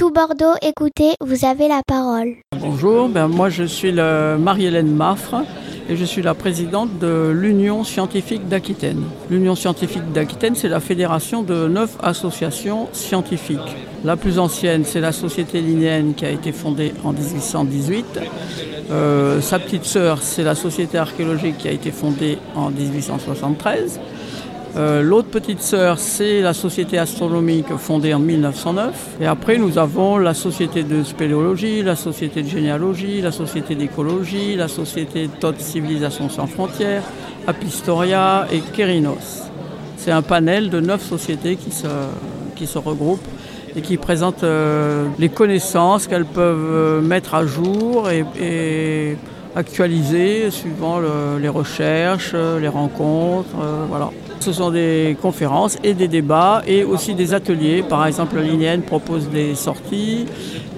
Tout Bordeaux, écoutez, vous avez la parole. Bonjour, ben moi je suis Marie-Hélène Maffre et je suis la présidente de l'Union scientifique d'Aquitaine. L'Union scientifique d'Aquitaine, c'est la fédération de neuf associations scientifiques. La plus ancienne, c'est la Société linéenne qui a été fondée en 1818. Euh, sa petite sœur, c'est la Société archéologique qui a été fondée en 1873. Euh, l'autre petite sœur, c'est la Société astronomique fondée en 1909. Et après, nous avons la Société de spéléologie, la Société de généalogie, la Société d'écologie, la Société de Civilisation sans frontières, Apistoria et Kerinos. C'est un panel de neuf sociétés qui se, qui se regroupent et qui présentent euh, les connaissances qu'elles peuvent euh, mettre à jour et, actualiser suivant les recherches, les rencontres. voilà. Ce sont des conférences et des débats et aussi des ateliers. Par exemple, l'INEN propose des sorties,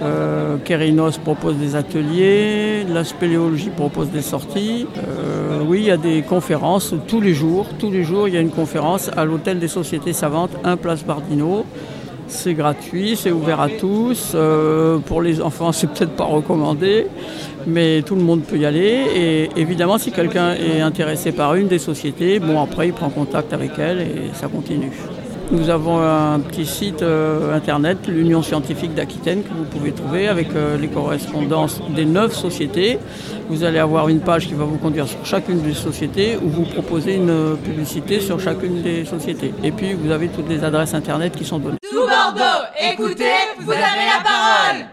euh, Kerinos propose des ateliers, la spéléologie propose des sorties. Euh, oui, il y a des conférences tous les jours. Tous les jours, il y a une conférence à l'Hôtel des Sociétés Savantes, 1 Place Bardino. C'est gratuit, c'est ouvert à tous. Euh, pour les enfants, c'est peut-être pas recommandé, mais tout le monde peut y aller. Et évidemment, si quelqu'un est intéressé par une des sociétés, bon après, il prend contact avec elle et ça continue. Nous avons un petit site euh, internet, l'Union scientifique d'Aquitaine, que vous pouvez trouver avec euh, les correspondances des neuf sociétés. Vous allez avoir une page qui va vous conduire sur chacune des sociétés où vous proposez une publicité sur chacune des sociétés. Et puis vous avez toutes les adresses internet qui sont données. Tout Bordeaux, écoutez, vous avez la parole